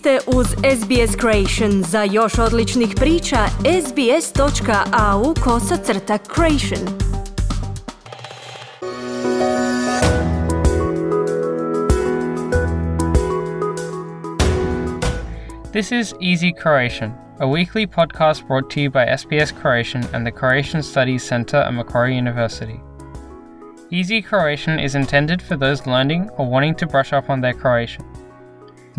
ste uz SBS Creation. Za još odličnih priča, sbs.au kosacrta creation. This is Easy Croatian, a weekly podcast brought to you by SBS Croatian and the Croatian Studies Centre at Macquarie University. Easy Croatian is intended for those learning or wanting to brush up on their Croatian.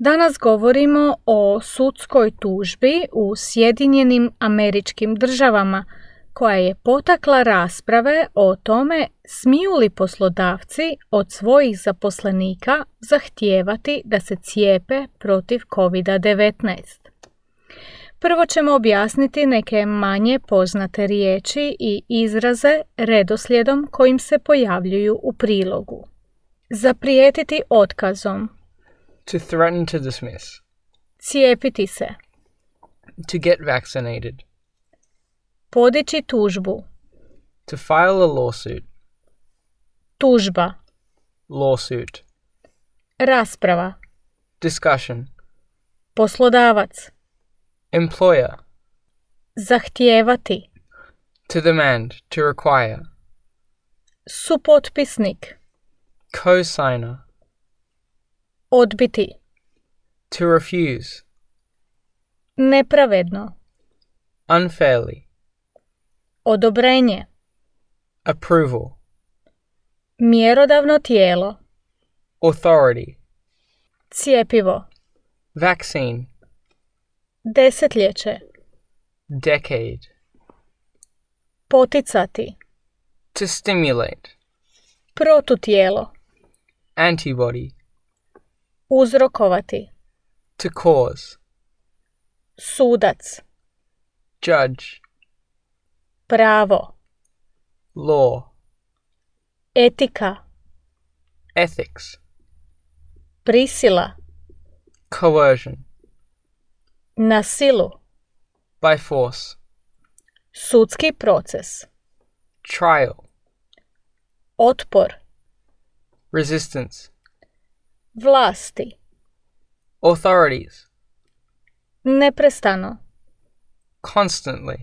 Danas govorimo o sudskoj tužbi u Sjedinjenim američkim državama koja je potakla rasprave o tome smiju li poslodavci od svojih zaposlenika zahtijevati da se cijepe protiv COVID-19. Prvo ćemo objasniti neke manje poznate riječi i izraze redoslijedom kojim se pojavljuju u prilogu. Zaprijetiti otkazom. To threaten to dismiss. Cijepiti se. To get vaccinated. Podići tužbu. To file a lawsuit. Tužba. Lawsuit. Rasprava. Discussion. Poslodavac. Employer. Zahtijevati. To demand. To require. Supotpisnik. Co-signer. Odbiti. To refuse. Nepravedno. Unfairly. Odobrenje. Approval. Mjerodavno tijelo. Authority. Cijepivo. Vaccine. Desetljeće. Decade. Poticati. To stimulate. Protutijelo. Antibody. Uzrokovati. To cause. Sudac. Judge. Pravo. Law. Etika. Ethics. Prisila. Coercion. Na silu. By force. Sudski proces. Trial. Otpor. Resistance. Vlasti. Authorities. Neprestano. Constantly.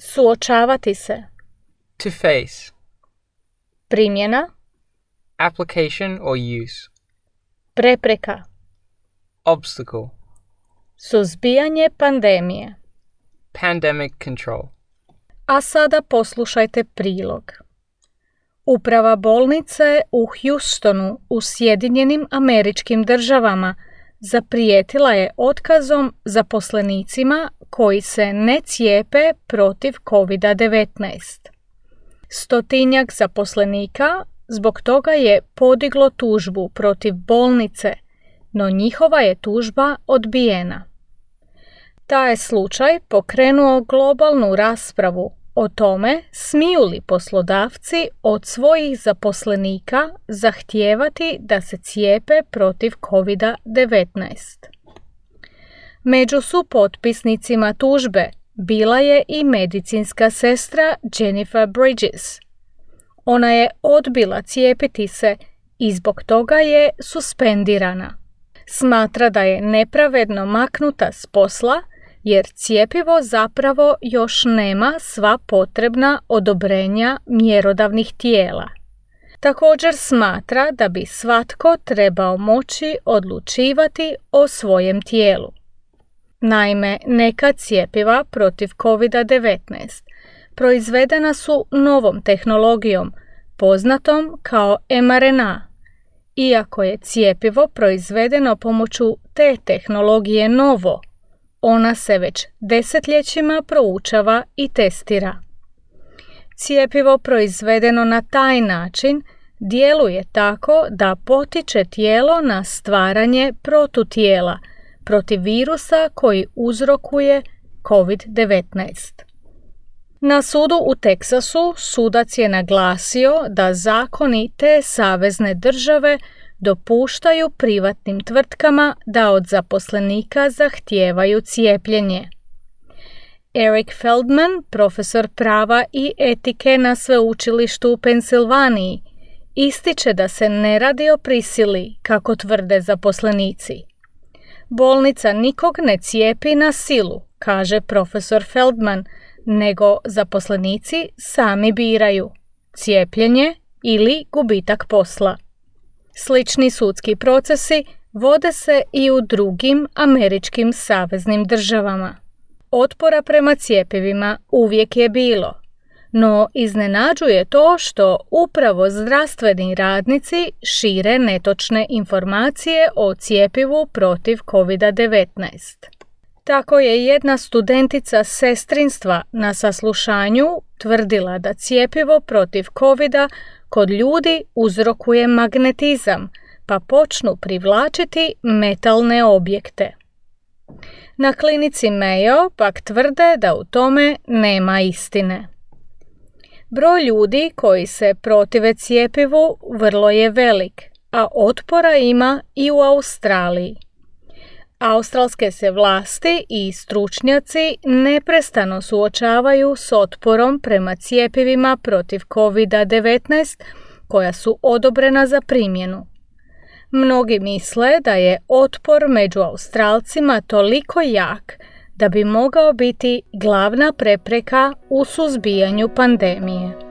Suočavati se. To face. Primjena. Application or use. Prepreka. Obstacle. Suzbijanje pandemije. Pandemic control. A sada poslušajte prilog. Uprava bolnice u Houstonu u Sjedinjenim američkim državama zaprijetila je otkazom zaposlenicima koji se ne cijepe protiv COVID-19. Stotinjak zaposlenika zbog toga je podiglo tužbu protiv bolnice, no njihova je tužba odbijena. Taj je slučaj pokrenuo globalnu raspravu o tome smiju li poslodavci od svojih zaposlenika zahtijevati da se cijepe protiv COVID-19. Među supotpisnicima tužbe bila je i medicinska sestra Jennifer Bridges. Ona je odbila cijepiti se i zbog toga je suspendirana. Smatra da je nepravedno maknuta s posla jer cijepivo zapravo još nema sva potrebna odobrenja mjerodavnih tijela. Također smatra da bi svatko trebao moći odlučivati o svojem tijelu. Naime, neka cijepiva protiv COVID-19 proizvedena su novom tehnologijom poznatom kao mRNA. Iako je cijepivo proizvedeno pomoću te tehnologije novo, ona se već desetljećima proučava i testira. Cijepivo proizvedeno na taj način djeluje tako da potiče tijelo na stvaranje protutijela protiv virusa koji uzrokuje COVID-19. Na sudu u Teksasu sudac je naglasio da zakoni te savezne države dopuštaju privatnim tvrtkama da od zaposlenika zahtijevaju cijepljenje. Eric Feldman, profesor prava i etike na sveučilištu u Pensilvaniji, ističe da se ne radi o prisili, kako tvrde zaposlenici. Bolnica nikog ne cijepi na silu, kaže profesor Feldman, nego zaposlenici sami biraju cijepljenje ili gubitak posla. Slični sudski procesi vode se i u drugim američkim saveznim državama. Otpora prema cijepivima uvijek je bilo, no iznenađuje to što upravo zdravstveni radnici šire netočne informacije o cijepivu protiv COVID-19. Tako je jedna studentica sestrinstva na saslušanju tvrdila da cijepivo protiv covid kod ljudi uzrokuje magnetizam, pa počnu privlačiti metalne objekte. Na klinici Mayo pak tvrde da u tome nema istine. Broj ljudi koji se protive cijepivu vrlo je velik, a otpora ima i u Australiji. Australske se vlasti i stručnjaci neprestano suočavaju s otporom prema cijepivima protiv COVID-19 koja su odobrena za primjenu. Mnogi misle da je otpor među Australcima toliko jak da bi mogao biti glavna prepreka u suzbijanju pandemije.